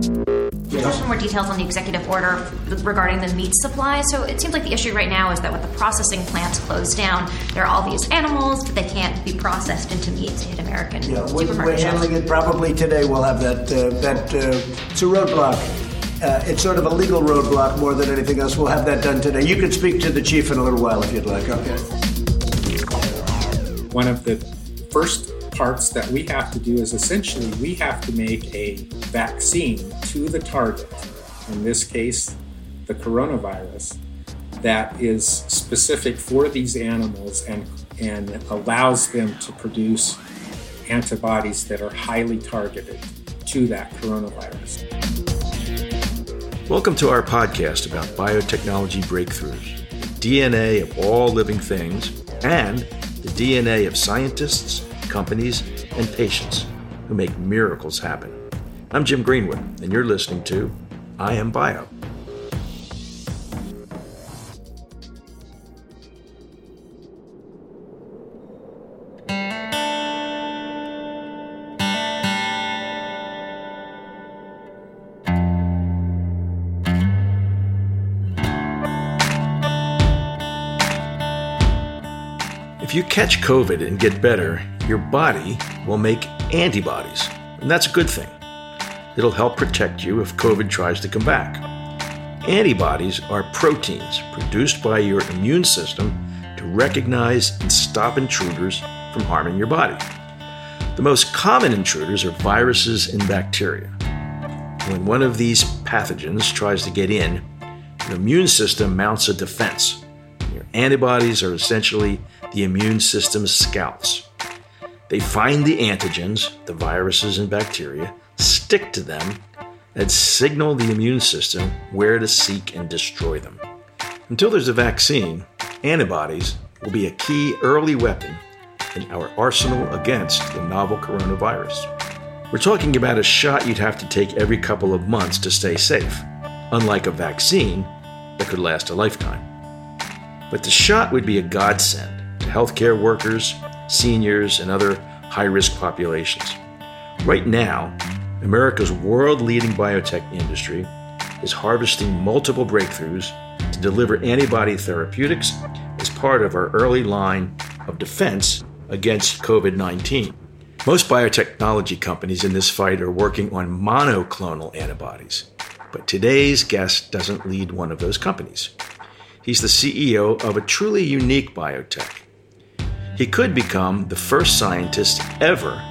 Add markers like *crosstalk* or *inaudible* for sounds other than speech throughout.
There's also more details on the executive order regarding the meat supply. So it seems like the issue right now is that with the processing plants closed down, there are all these animals, but they can't be processed into meat to hit American Yeah, we're, supermarket we're handling it probably today. We'll have that. Uh, that uh, it's a roadblock. Uh, it's sort of a legal roadblock more than anything else. We'll have that done today. You can speak to the chief in a little while if you'd like. Okay. one of the first parts that we have to do is essentially we have to make a vaccine to the target, in this case, the coronavirus, that is specific for these animals and, and allows them to produce antibodies that are highly targeted to that coronavirus. Welcome to our podcast about biotechnology breakthroughs, the DNA of all living things, and the DNA of scientists, companies, and patients who make miracles happen. I'm Jim Greenwood, and you're listening to I Am Bio. If you catch COVID and get better, your body will make antibodies, and that's a good thing. It'll help protect you if COVID tries to come back. Antibodies are proteins produced by your immune system to recognize and stop intruders from harming your body. The most common intruders are viruses and bacteria. When one of these pathogens tries to get in, your immune system mounts a defense. Your antibodies are essentially the immune system's scouts. They find the antigens, the viruses and bacteria, stick to them, and signal the immune system where to seek and destroy them. Until there's a vaccine, antibodies will be a key early weapon in our arsenal against the novel coronavirus. We're talking about a shot you'd have to take every couple of months to stay safe, unlike a vaccine that could last a lifetime. But the shot would be a godsend to healthcare workers, seniors, and other high risk populations. Right now, America's world leading biotech industry is harvesting multiple breakthroughs to deliver antibody therapeutics as part of our early line of defense against COVID 19. Most biotechnology companies in this fight are working on monoclonal antibodies, but today's guest doesn't lead one of those companies. He's the CEO of a truly unique biotech. He could become the first scientist ever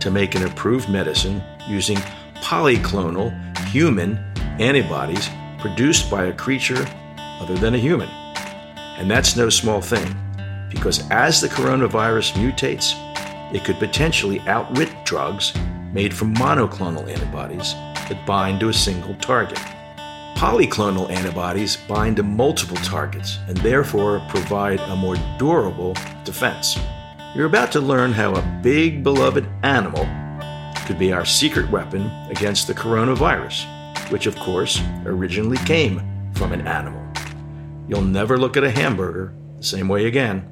to make an approved medicine using polyclonal human antibodies produced by a creature other than a human. And that's no small thing, because as the coronavirus mutates, it could potentially outwit drugs made from monoclonal antibodies that bind to a single target. Polyclonal antibodies bind to multiple targets and therefore provide a more durable defense. You're about to learn how a big beloved animal could be our secret weapon against the coronavirus, which of course originally came from an animal. You'll never look at a hamburger the same way again.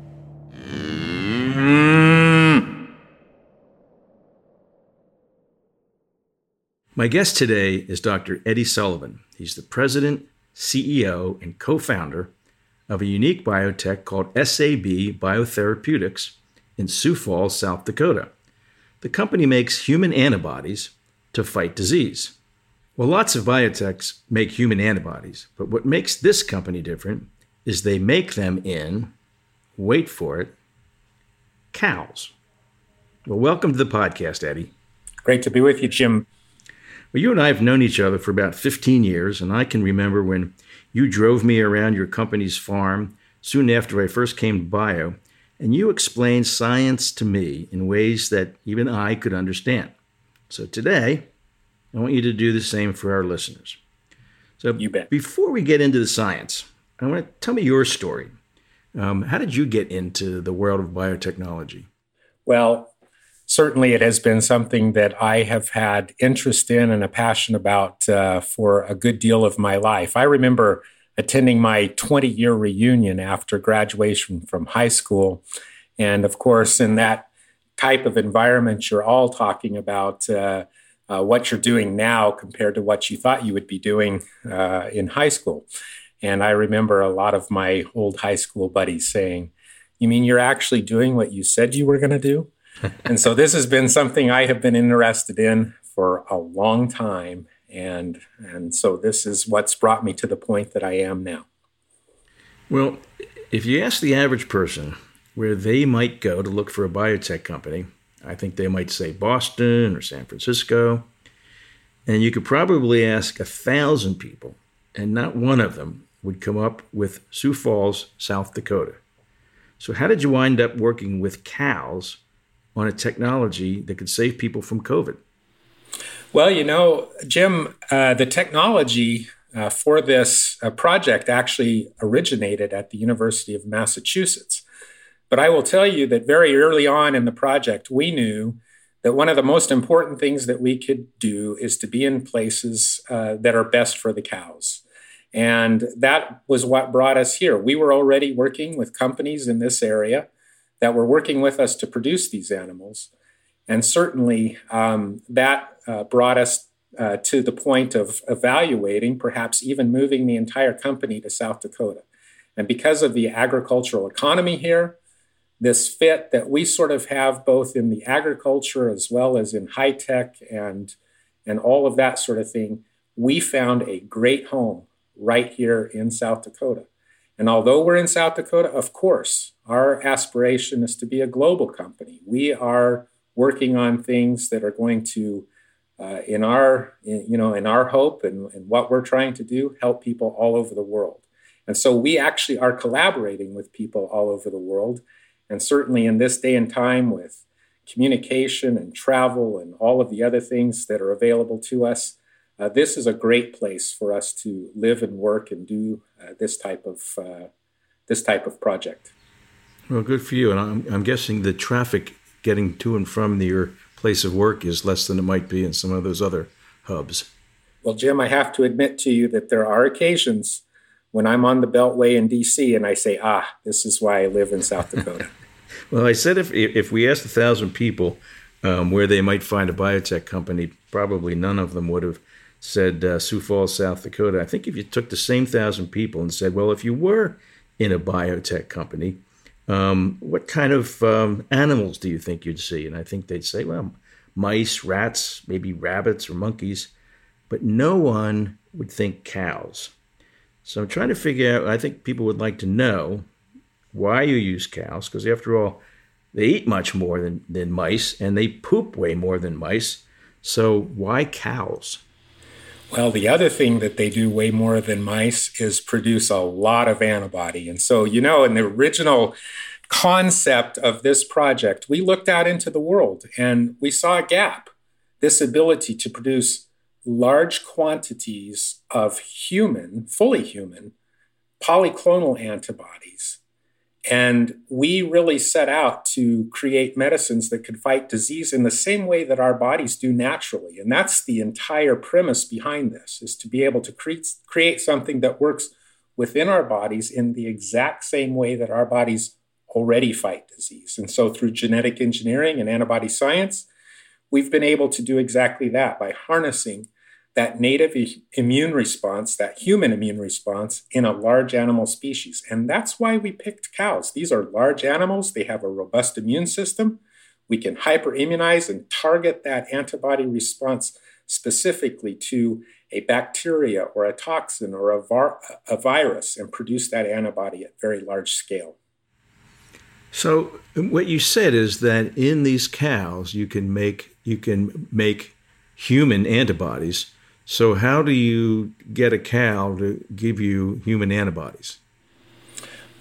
My guest today is Dr. Eddie Sullivan. He's the president, CEO, and co founder of a unique biotech called SAB Biotherapeutics in Sioux Falls, South Dakota. The company makes human antibodies to fight disease. Well, lots of biotechs make human antibodies, but what makes this company different is they make them in, wait for it, cows. Well, welcome to the podcast, Eddie. Great to be with you, Jim. Well, you and I have known each other for about 15 years, and I can remember when you drove me around your company's farm soon after I first came to Bio, and you explained science to me in ways that even I could understand. So today, I want you to do the same for our listeners. So, You bet. before we get into the science, I want to tell me your story. Um, how did you get into the world of biotechnology? Well, certainly it has been something that I have had interest in and a passion about uh, for a good deal of my life. I remember attending my 20 year reunion after graduation from high school. And of course, in that type of environment, you're all talking about uh, uh, what you're doing now compared to what you thought you would be doing uh, in high school. And I remember a lot of my old high school buddies saying, You mean you're actually doing what you said you were going to do? *laughs* and so this has been something I have been interested in for a long time. And, and so this is what's brought me to the point that I am now. Well, if you ask the average person where they might go to look for a biotech company, I think they might say Boston or San Francisco. And you could probably ask a thousand people, and not one of them would come up with Sioux Falls, South Dakota. So, how did you wind up working with cows on a technology that could save people from COVID? Well, you know, Jim, uh, the technology uh, for this uh, project actually originated at the University of Massachusetts. But I will tell you that very early on in the project, we knew that one of the most important things that we could do is to be in places uh, that are best for the cows. And that was what brought us here. We were already working with companies in this area that were working with us to produce these animals. And certainly um, that uh, brought us uh, to the point of evaluating, perhaps even moving the entire company to South Dakota. And because of the agricultural economy here, this fit that we sort of have both in the agriculture as well as in high tech and, and all of that sort of thing, we found a great home right here in South Dakota. And although we're in South Dakota, of course, our aspiration is to be a global company. We are working on things that are going to, uh, in our, in, you know, in our hope and, and what we're trying to do, help people all over the world. And so we actually are collaborating with people all over the world. And certainly in this day and time with communication and travel and all of the other things that are available to us, uh, this is a great place for us to live and work and do uh, this type of uh, this type of project. Well, good for you. And I'm, I'm guessing the traffic getting to and from your place of work is less than it might be in some of those other hubs. Well, Jim, I have to admit to you that there are occasions when I'm on the Beltway in DC and I say, ah, this is why I live in South Dakota. *laughs* well, I said if, if we asked a thousand people um, where they might find a biotech company, probably none of them would have said uh, Sioux Falls, South Dakota. I think if you took the same thousand people and said, well, if you were in a biotech company, um, what kind of um, animals do you think you'd see? And I think they'd say, well, mice, rats, maybe rabbits or monkeys, but no one would think cows. So I'm trying to figure out, I think people would like to know why you use cows, because after all, they eat much more than, than mice and they poop way more than mice. So why cows? Well, the other thing that they do way more than mice is produce a lot of antibody. And so, you know, in the original concept of this project, we looked out into the world and we saw a gap this ability to produce large quantities of human, fully human, polyclonal antibodies and we really set out to create medicines that could fight disease in the same way that our bodies do naturally. And that's the entire premise behind this is to be able to create, create something that works within our bodies in the exact same way that our bodies already fight disease. And so through genetic engineering and antibody science, we've been able to do exactly that by harnessing that native immune response, that human immune response in a large animal species. And that's why we picked cows. These are large animals, they have a robust immune system. We can hyperimmunize and target that antibody response specifically to a bacteria or a toxin or a, var- a virus and produce that antibody at very large scale. So what you said is that in these cows you can make you can make human antibodies so, how do you get a cow to give you human antibodies?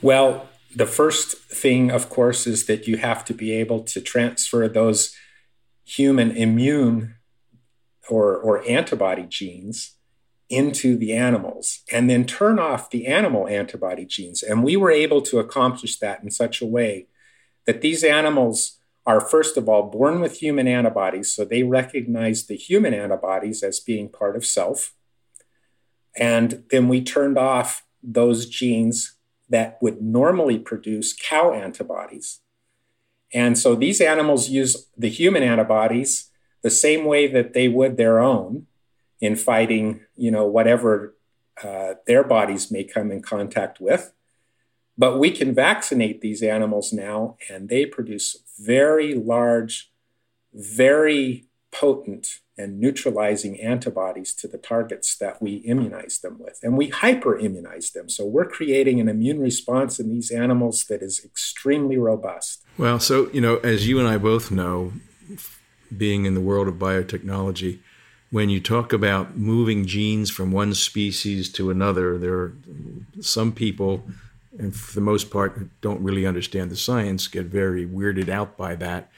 Well, the first thing, of course, is that you have to be able to transfer those human immune or, or antibody genes into the animals and then turn off the animal antibody genes. And we were able to accomplish that in such a way that these animals are first of all born with human antibodies, so they recognize the human antibodies as being part of self. And then we turned off those genes that would normally produce cow antibodies. And so these animals use the human antibodies the same way that they would their own in fighting, you know, whatever uh, their bodies may come in contact with. But we can vaccinate these animals now, and they produce very large, very potent and neutralizing antibodies to the targets that we immunize them with. And we hyper immunize them. So we're creating an immune response in these animals that is extremely robust. Well, so, you know, as you and I both know, being in the world of biotechnology, when you talk about moving genes from one species to another, there are some people, and for the most part, don't really understand the science, get very weirded out by that.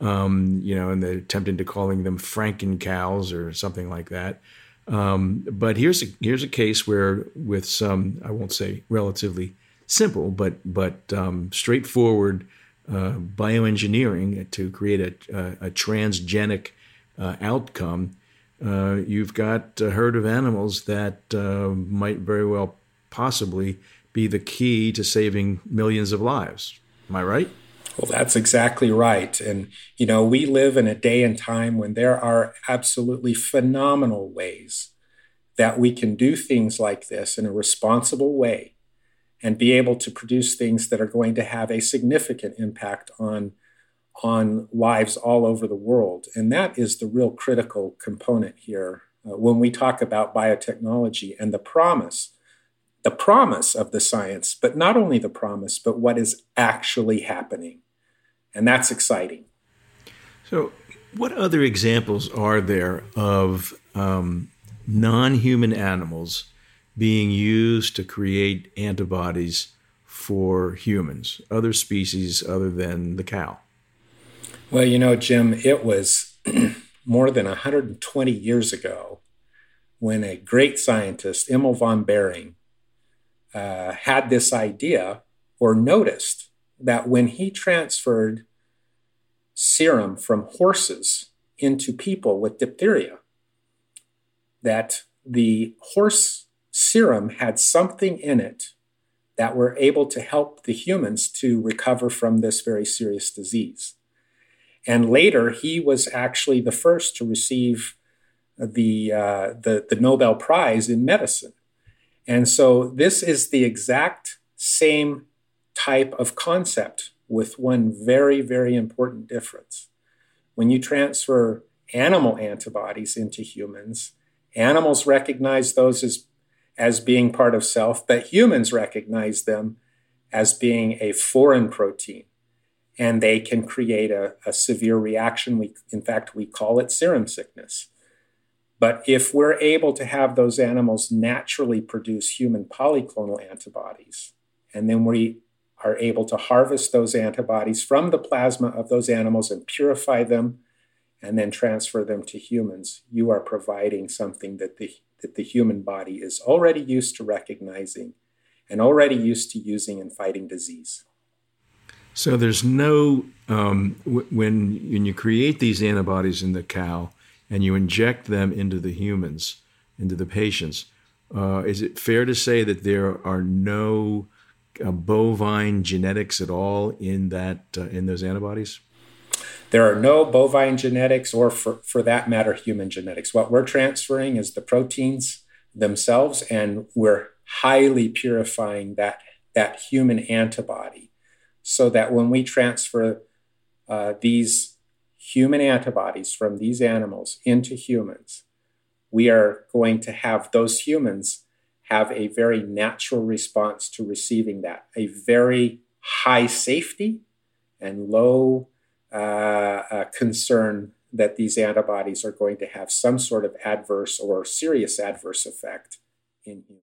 Um, you know, and they're tempted to calling them Franken cows or something like that. Um, but here's a here's a case where, with some, I won't say relatively simple, but but um, straightforward uh, bioengineering to create a, a, a transgenic uh, outcome, uh, you've got a herd of animals that uh, might very well possibly be the key to saving millions of lives. Am I right? Well, that's exactly right. And, you know, we live in a day and time when there are absolutely phenomenal ways that we can do things like this in a responsible way and be able to produce things that are going to have a significant impact on on lives all over the world. And that is the real critical component here uh, when we talk about biotechnology and the promise, the promise of the science, but not only the promise, but what is actually happening. And that's exciting. So, what other examples are there of um, non human animals being used to create antibodies for humans, other species other than the cow? Well, you know, Jim, it was *clears throat* more than 120 years ago when a great scientist, Emil von Behring, uh, had this idea or noticed that when he transferred serum from horses into people with diphtheria, that the horse serum had something in it that were able to help the humans to recover from this very serious disease. And later, he was actually the first to receive the, uh, the, the Nobel Prize in medicine. And so, this is the exact same type of concept with one very, very important difference. When you transfer animal antibodies into humans, animals recognize those as, as being part of self, but humans recognize them as being a foreign protein and they can create a, a severe reaction. We, in fact, we call it serum sickness. But if we're able to have those animals naturally produce human polyclonal antibodies, and then we are able to harvest those antibodies from the plasma of those animals and purify them and then transfer them to humans, you are providing something that the, that the human body is already used to recognizing and already used to using and fighting disease. So there's no um, w- when when you create these antibodies in the cow and you inject them into the humans, into the patients. Uh, is it fair to say that there are no uh, bovine genetics at all in that uh, in those antibodies? There are no bovine genetics, or for, for that matter, human genetics. What we're transferring is the proteins themselves, and we're highly purifying that that human antibody so that when we transfer uh, these human antibodies from these animals into humans, we are going to have those humans have a very natural response to receiving that, a very high safety and low uh, uh, concern that these antibodies are going to have some sort of adverse or serious adverse effect in humans.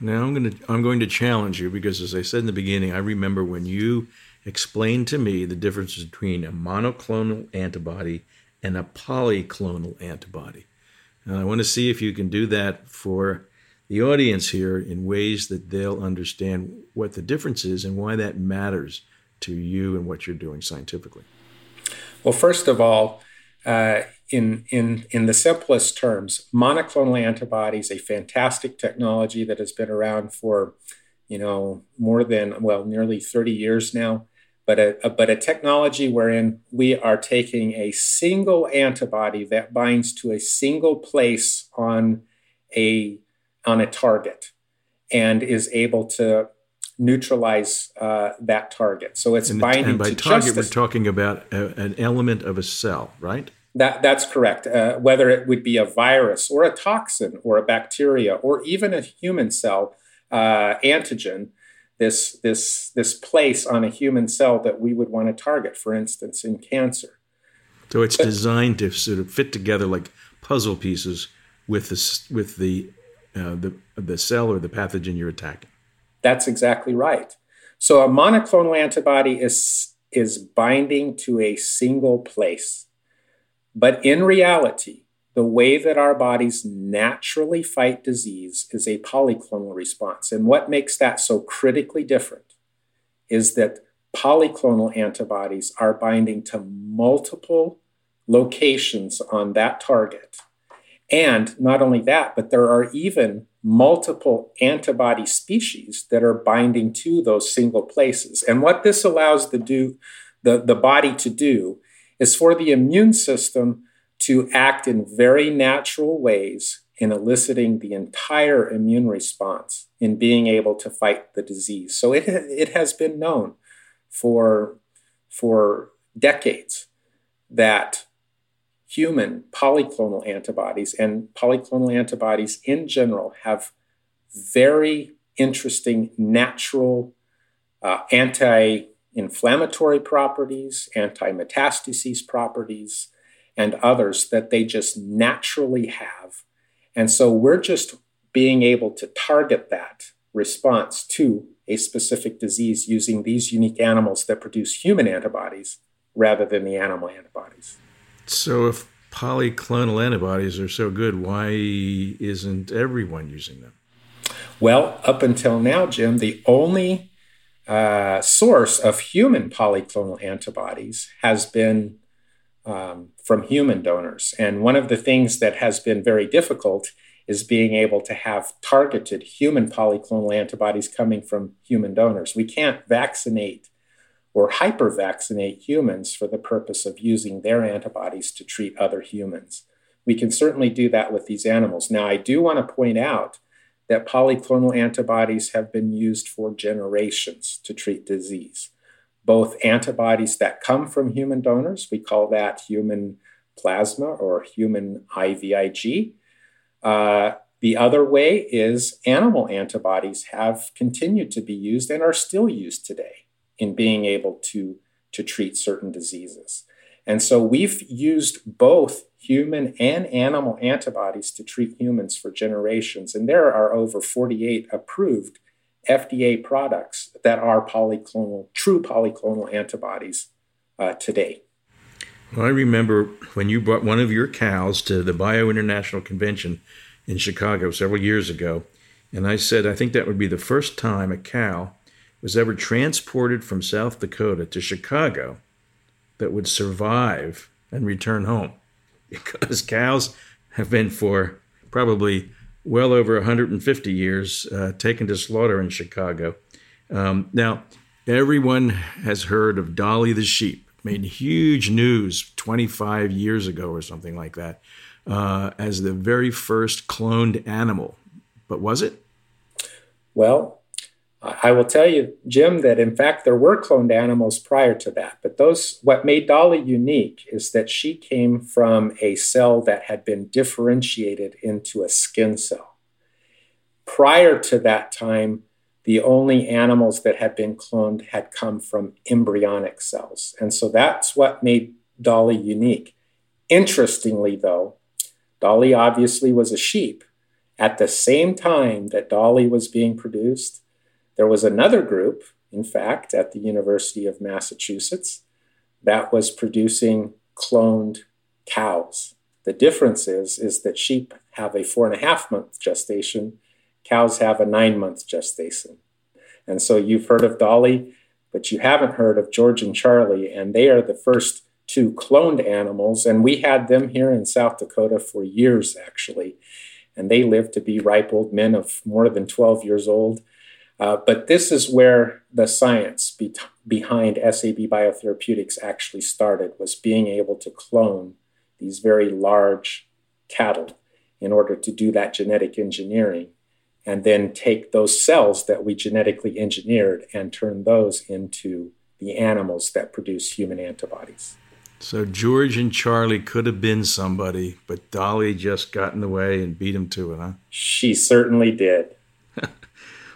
Now I'm going to I'm going to challenge you because, as I said in the beginning, I remember when you explained to me the difference between a monoclonal antibody and a polyclonal antibody. And I want to see if you can do that for the audience here in ways that they'll understand what the difference is and why that matters to you and what you're doing scientifically. Well, first of all, uh, in, in, in the simplest terms, monoclonal antibodies, a fantastic technology that has been around for, you know, more than, well, nearly 30 years now. But a, a, but a technology wherein we are taking a single antibody that binds to a single place on a on a target and is able to neutralize uh, that target. So it's and binding and by to target, just we're talking about a, an element of a cell, right? That, that's correct. Uh, whether it would be a virus or a toxin or a bacteria or even a human cell uh, antigen, this, this, this place on a human cell that we would want to target, for instance, in cancer. So it's designed to sort of fit together like puzzle pieces with the with the uh, the the cell or the pathogen you're attacking. That's exactly right. So a monoclonal antibody is, is binding to a single place. But in reality, the way that our bodies naturally fight disease is a polyclonal response. And what makes that so critically different is that polyclonal antibodies are binding to multiple locations on that target. And not only that, but there are even multiple antibody species that are binding to those single places. And what this allows the, do, the, the body to do is for the immune system to act in very natural ways in eliciting the entire immune response in being able to fight the disease. So it, it has been known for, for decades that human polyclonal antibodies and polyclonal antibodies in general have very interesting natural uh, anti inflammatory properties, anti metastases properties, and others that they just naturally have. And so we're just being able to target that response to a specific disease using these unique animals that produce human antibodies rather than the animal antibodies. So if polyclonal antibodies are so good, why isn't everyone using them? Well, up until now, Jim, the only uh, source of human polyclonal antibodies has been um, from human donors. And one of the things that has been very difficult is being able to have targeted human polyclonal antibodies coming from human donors. We can't vaccinate or hypervaccinate humans for the purpose of using their antibodies to treat other humans. We can certainly do that with these animals. Now, I do want to point out that polyclonal antibodies have been used for generations to treat disease. Both antibodies that come from human donors, we call that human plasma or human IVIG. Uh, the other way is animal antibodies have continued to be used and are still used today in being able to, to treat certain diseases. And so we've used both human and animal antibodies to treat humans for generations. And there are over 48 approved FDA products that are polyclonal, true polyclonal antibodies uh, today. Well, I remember when you brought one of your cows to the Bio International Convention in Chicago several years ago, and I said I think that would be the first time a cow was ever transported from South Dakota to Chicago that would survive and return home. *laughs* Because cows have been for probably well over 150 years uh, taken to slaughter in Chicago. Um, now, everyone has heard of Dolly the sheep, made huge news 25 years ago or something like that, uh, as the very first cloned animal. But was it? Well, I will tell you, Jim, that in fact there were cloned animals prior to that. But those, what made Dolly unique is that she came from a cell that had been differentiated into a skin cell. Prior to that time, the only animals that had been cloned had come from embryonic cells. And so that's what made Dolly unique. Interestingly, though, Dolly obviously was a sheep. At the same time that Dolly was being produced, there was another group, in fact, at the University of Massachusetts that was producing cloned cows. The difference is, is that sheep have a four and a half month gestation, cows have a nine month gestation. And so you've heard of Dolly, but you haven't heard of George and Charlie, and they are the first two cloned animals. And we had them here in South Dakota for years, actually. And they lived to be ripe old men of more than 12 years old. Uh, but this is where the science be- behind SAB Biotherapeutics actually started, was being able to clone these very large cattle in order to do that genetic engineering and then take those cells that we genetically engineered and turn those into the animals that produce human antibodies. So George and Charlie could have been somebody, but Dolly just got in the way and beat him to it, huh? She certainly did.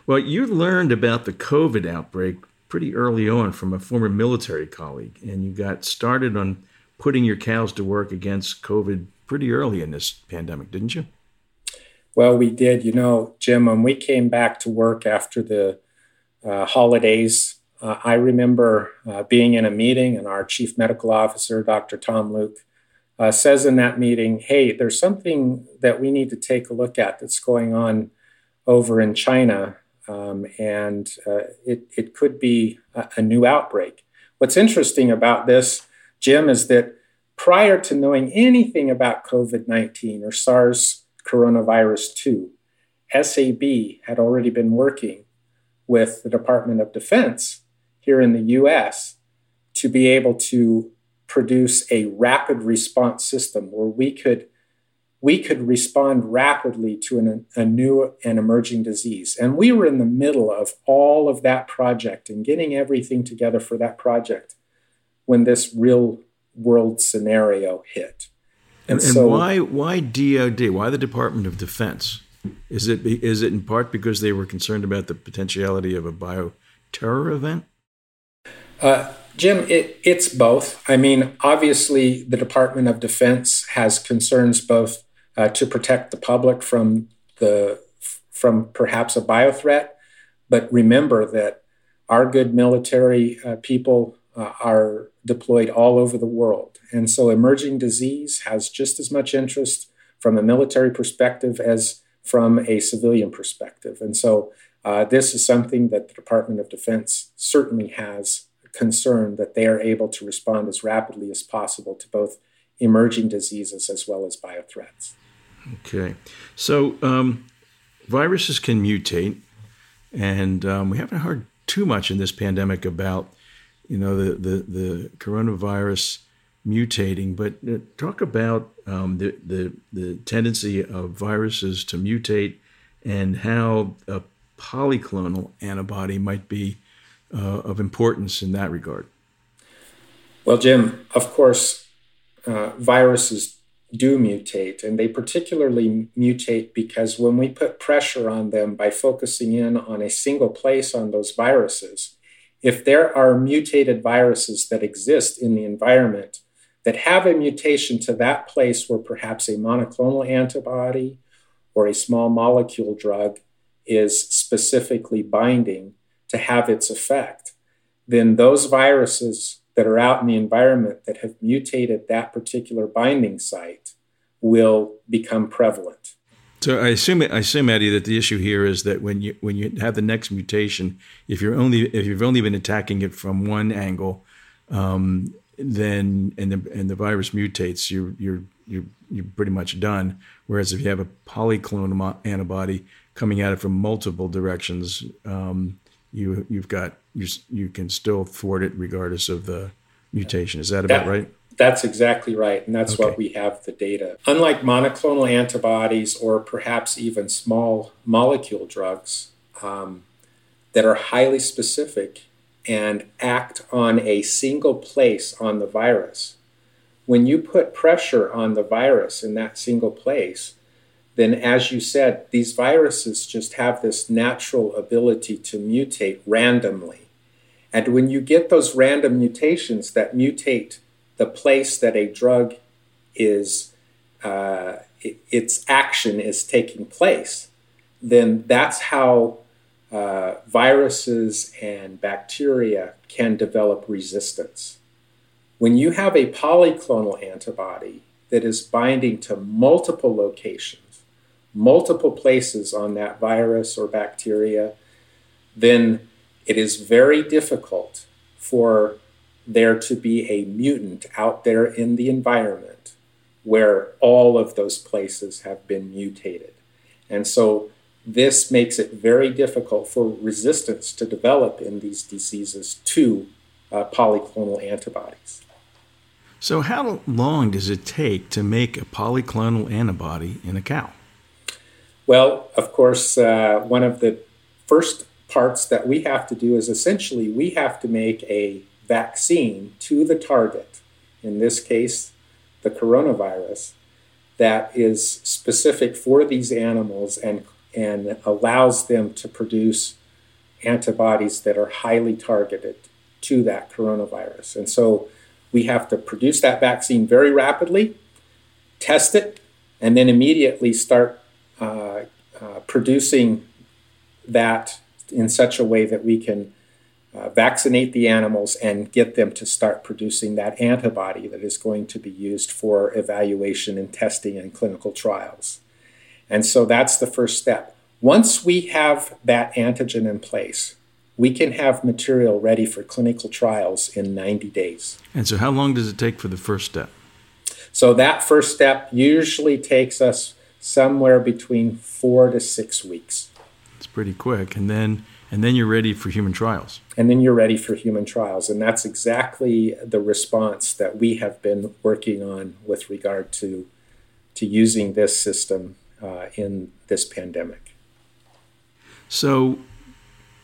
Well, you learned about the COVID outbreak pretty early on from a former military colleague, and you got started on putting your cows to work against COVID pretty early in this pandemic, didn't you? Well, we did. You know, Jim, when we came back to work after the uh, holidays, uh, I remember uh, being in a meeting, and our chief medical officer, Dr. Tom Luke, uh, says in that meeting, Hey, there's something that we need to take a look at that's going on over in China, um, and uh, it, it could be a, a new outbreak. What's interesting about this, Jim, is that prior to knowing anything about COVID 19 or SARS coronavirus 2, SAB had already been working with the Department of Defense here in the US to be able to produce a rapid response system where we could we could respond rapidly to an, a new and emerging disease. And we were in the middle of all of that project and getting everything together for that project when this real world scenario hit. And, and, so, why why DoD? Why the Department of Defense? Is it is it in part because they were concerned about the potentiality of a bioterror event? Uh, Jim, it, it's both. I mean, obviously, the Department of Defense has concerns both uh, to protect the public from the from perhaps a biothreat, but remember that our good military uh, people uh, are deployed all over the world. And so emerging disease has just as much interest from a military perspective as from a civilian perspective. And so uh, this is something that the Department of Defense certainly has concern that they are able to respond as rapidly as possible to both emerging diseases as well as biothreats. Okay. So um, viruses can mutate, and um, we haven't heard too much in this pandemic about you know, the, the, the coronavirus mutating, but uh, talk about um, the, the, the tendency of viruses to mutate and how a polyclonal antibody might be uh, of importance in that regard. Well, Jim, of course, uh, viruses do mutate, and they particularly mutate because when we put pressure on them by focusing in on a single place on those viruses, if there are mutated viruses that exist in the environment that have a mutation to that place where perhaps a monoclonal antibody or a small molecule drug is specifically binding to have its effect, then those viruses that are out in the environment that have mutated that particular binding site will become prevalent. So I assume I assume Eddie that the issue here is that when you when you have the next mutation, if you're only if you've only been attacking it from one angle, um, then and the and the virus mutates, you're you're you're you're pretty much done. Whereas if you have a polyclonal antibody coming at it from multiple directions, um, you you've got you you can still thwart it regardless of the mutation. Is that about that, right? That's exactly right. And that's okay. what we have the data. Unlike monoclonal antibodies or perhaps even small molecule drugs um, that are highly specific and act on a single place on the virus, when you put pressure on the virus in that single place, then as you said, these viruses just have this natural ability to mutate randomly. And when you get those random mutations that mutate the place that a drug is, uh, it, its action is taking place, then that's how uh, viruses and bacteria can develop resistance. When you have a polyclonal antibody that is binding to multiple locations, multiple places on that virus or bacteria, then it is very difficult for there to be a mutant out there in the environment where all of those places have been mutated. And so this makes it very difficult for resistance to develop in these diseases to uh, polyclonal antibodies. So, how long does it take to make a polyclonal antibody in a cow? Well, of course, uh, one of the first parts that we have to do is essentially we have to make a vaccine to the target, in this case, the coronavirus, that is specific for these animals and, and allows them to produce antibodies that are highly targeted to that coronavirus. And so we have to produce that vaccine very rapidly, test it, and then immediately start uh, uh, producing that in such a way that we can uh, vaccinate the animals and get them to start producing that antibody that is going to be used for evaluation and testing and clinical trials. And so that's the first step. Once we have that antigen in place, we can have material ready for clinical trials in 90 days. And so, how long does it take for the first step? So, that first step usually takes us somewhere between four to six weeks. It's pretty quick. And then, and then you're ready for human trials. And then you're ready for human trials. And that's exactly the response that we have been working on with regard to, to using this system uh, in this pandemic. So,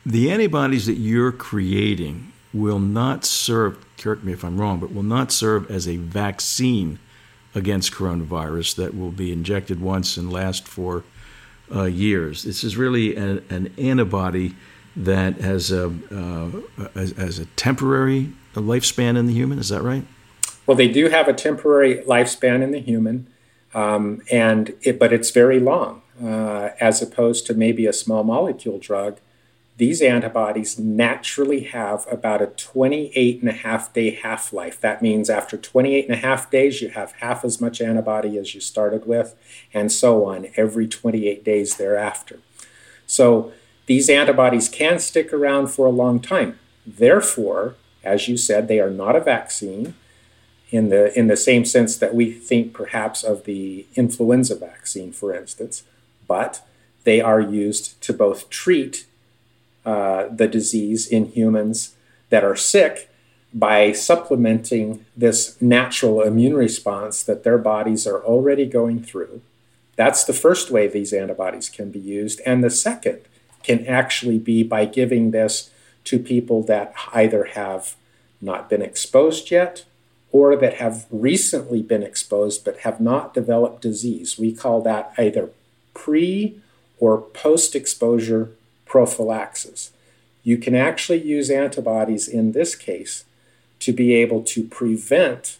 the antibodies that you're creating will not serve, correct me if I'm wrong, but will not serve as a vaccine against coronavirus that will be injected once and last for uh, years. This is really a, an antibody that has a, uh, as, as, a temporary lifespan in the human. Is that right? Well, they do have a temporary lifespan in the human, um, and it, but it's very long, uh, as opposed to maybe a small molecule drug these antibodies naturally have about a 28 and a half day half life. That means after 28 and a half days, you have half as much antibody as you started with, and so on every 28 days thereafter. So these antibodies can stick around for a long time. Therefore, as you said, they are not a vaccine in the, in the same sense that we think perhaps of the influenza vaccine, for instance, but they are used to both treat uh, the disease in humans that are sick by supplementing this natural immune response that their bodies are already going through. That's the first way these antibodies can be used. And the second can actually be by giving this to people that either have not been exposed yet or that have recently been exposed but have not developed disease. We call that either pre or post exposure prophylaxis. You can actually use antibodies in this case to be able to prevent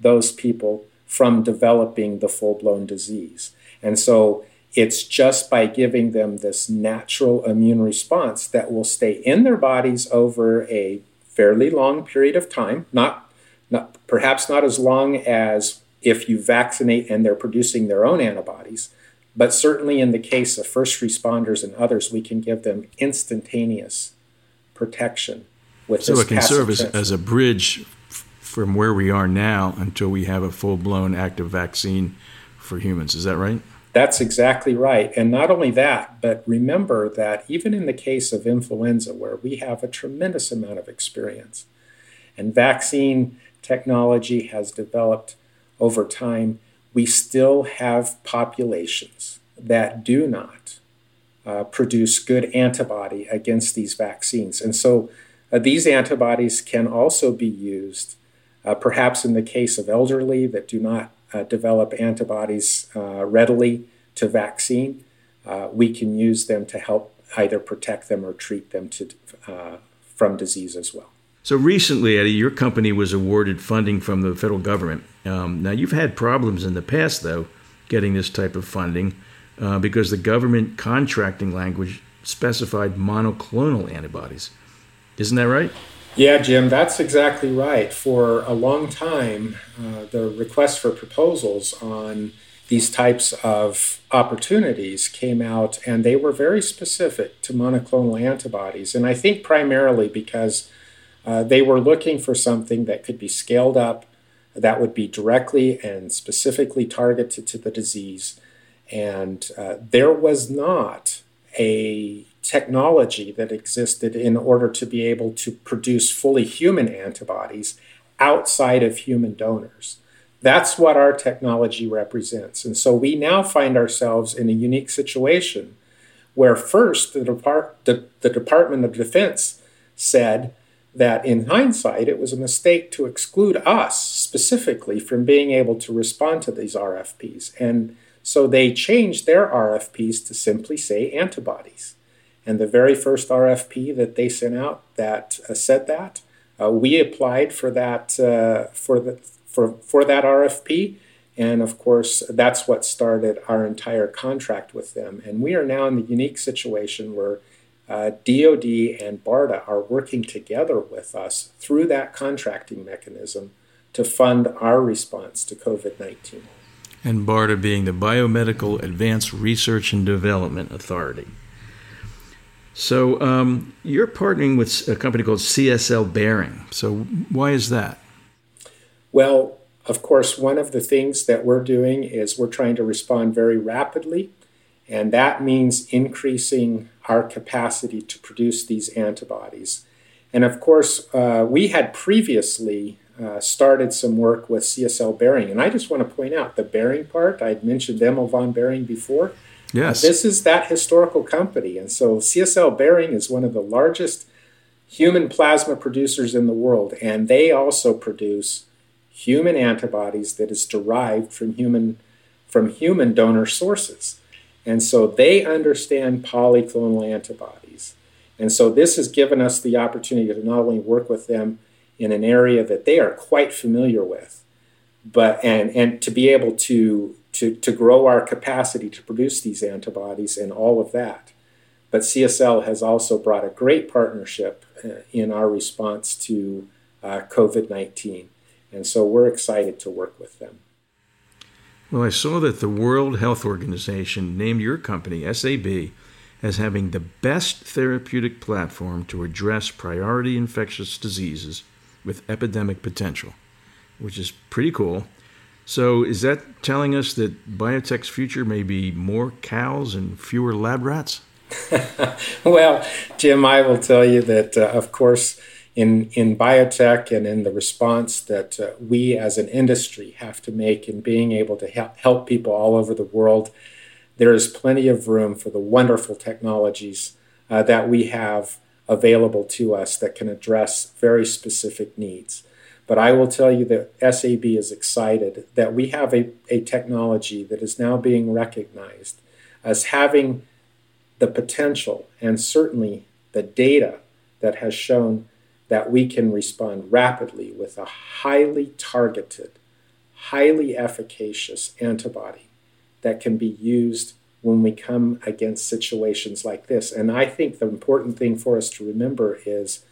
those people from developing the full blown disease. And so it's just by giving them this natural immune response that will stay in their bodies over a fairly long period of time, not, not perhaps not as long as if you vaccinate and they're producing their own antibodies, but certainly in the case of first responders and others, we can give them instantaneous protection with so it can serve as, as a bridge from where we are now until we have a full-blown active vaccine for humans. Is that right? That's exactly right. And not only that, but remember that even in the case of influenza, where we have a tremendous amount of experience, and vaccine technology has developed over time, we still have populations that do not uh, produce good antibody against these vaccines. And so uh, these antibodies can also be used, uh, perhaps in the case of elderly that do not uh, develop antibodies uh, readily to vaccine. Uh, we can use them to help either protect them or treat them to, from disease as well. So recently, Eddie, your company was awarded funding from the federal government. Um, now, you've had problems in the past, though, getting this type of funding uh, because the government contracting language specified monoclonal antibodies. Isn't that right? Yeah, Jim, that's exactly right. For a long time, uh, the requests for proposals on these types of opportunities came out, and they were very specific to monoclonal antibodies. And I think primarily because uh, they were looking for something that could be scaled up, that would be directly and specifically targeted to the disease. And uh, there was not a technology that existed in order to be able to produce fully human antibodies outside of human donors. That's what our technology represents. And so we now find ourselves in a unique situation where first the, Depart- the, the Department of Defense said that in hindsight it was a mistake to exclude us specifically from being able to respond to these RFPs. And so they changed their RFPs to simply say antibodies. And the very first RFP that they sent out that uh, said that, uh, we applied for that uh, for the for for that RFP, and of course that's what started our entire contract with them. And we are now in the unique situation where uh, DoD and BARDA are working together with us through that contracting mechanism to fund our response to COVID 19. And BARDA being the Biomedical Advanced Research and Development Authority. So um, you're partnering with a company called CSL Behring. So why is that? Well, of course, one of the things that we're doing is we're trying to respond very rapidly, and that means increasing our capacity to produce these antibodies. And of course, uh, we had previously uh, started some work with CSL Behring, and I just want to point out the Behring part. I'd mentioned Emil von Behring before. Yes. This is that historical company. And so CSL Behring is one of the largest human plasma producers in the world. And they also produce human antibodies that is derived from human from human donor sources. And so they understand polyclonal antibodies. And so this has given us the opportunity to not only work with them in an area that they are quite familiar with, but and and to be able to to, to grow our capacity to produce these antibodies and all of that. But CSL has also brought a great partnership uh, in our response to uh, COVID 19. And so we're excited to work with them. Well, I saw that the World Health Organization named your company, SAB, as having the best therapeutic platform to address priority infectious diseases with epidemic potential, which is pretty cool. So, is that telling us that biotech's future may be more cows and fewer lab rats? *laughs* well, Jim, I will tell you that, uh, of course, in, in biotech and in the response that uh, we as an industry have to make in being able to help, help people all over the world, there is plenty of room for the wonderful technologies uh, that we have available to us that can address very specific needs. But I will tell you that SAB is excited that we have a, a technology that is now being recognized as having the potential and certainly the data that has shown that we can respond rapidly with a highly targeted, highly efficacious antibody that can be used when we come against situations like this. And I think the important thing for us to remember is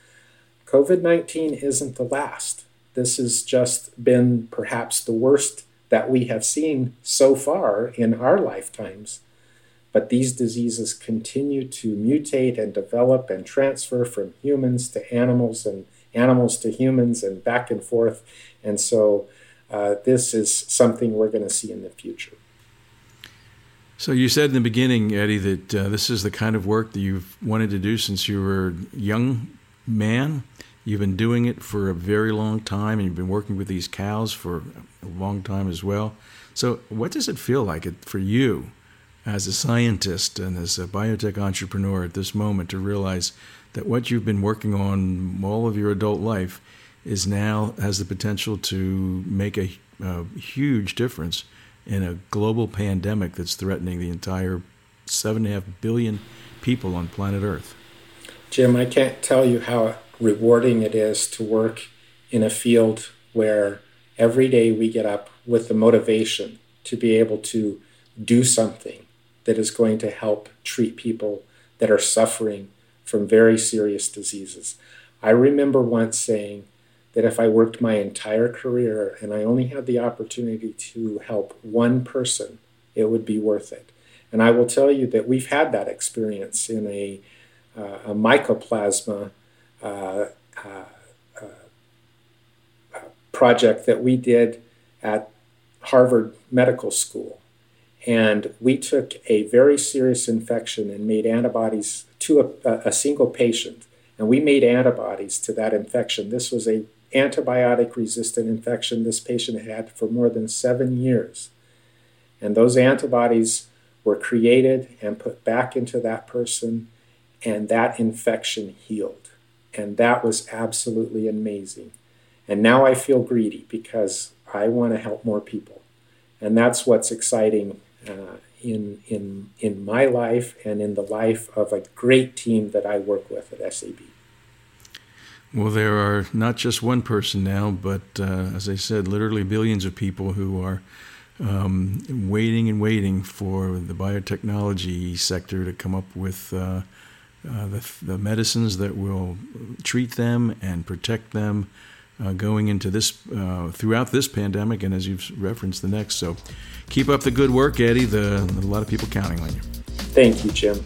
COVID 19 isn't the last. This has just been perhaps the worst that we have seen so far in our lifetimes. But these diseases continue to mutate and develop and transfer from humans to animals and animals to humans and back and forth. And so uh, this is something we're going to see in the future. So you said in the beginning, Eddie, that uh, this is the kind of work that you've wanted to do since you were a young man. You've been doing it for a very long time, and you've been working with these cows for a long time as well. So, what does it feel like for you as a scientist and as a biotech entrepreneur at this moment to realize that what you've been working on all of your adult life is now has the potential to make a, a huge difference in a global pandemic that's threatening the entire seven and a half billion people on planet Earth? Jim, I can't tell you how rewarding it is to work in a field where every day we get up with the motivation to be able to do something that is going to help treat people that are suffering from very serious diseases. I remember once saying that if I worked my entire career and I only had the opportunity to help one person, it would be worth it. And I will tell you that we've had that experience in a, uh, a mycoplasma uh, uh, uh, project that we did at Harvard Medical School. And we took a very serious infection and made antibodies to a, a single patient. And we made antibodies to that infection. This was a antibiotic resistant infection this patient had for more than seven years. And those antibodies were created and put back into that person, and that infection healed. And that was absolutely amazing. And now I feel greedy because I want to help more people. And that's what's exciting uh, in, in, in my life and in the life of a great team that I work with at SAB. Well, there are not just one person now, but uh, as I said, literally billions of people who are um, waiting and waiting for the biotechnology sector to come up with uh, uh, the, the, medicines that will treat them and protect them uh, going into this uh, throughout this pandemic, and as you've referenced, the next. So, keep up the good work, Eddie. The, a lot of people counting on you. Thank you, Jim.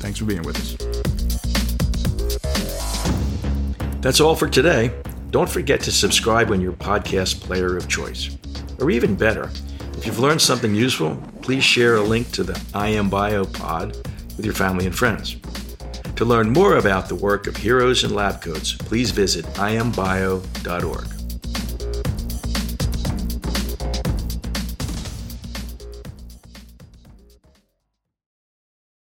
Thanks for being with us. That's all for today. Don't forget to subscribe on your podcast player of choice. Or even better, if you've learned something useful, please share a link to the I Am Bio pod with your family and friends. To learn more about the work of heroes and lab coats, please visit iambio.org.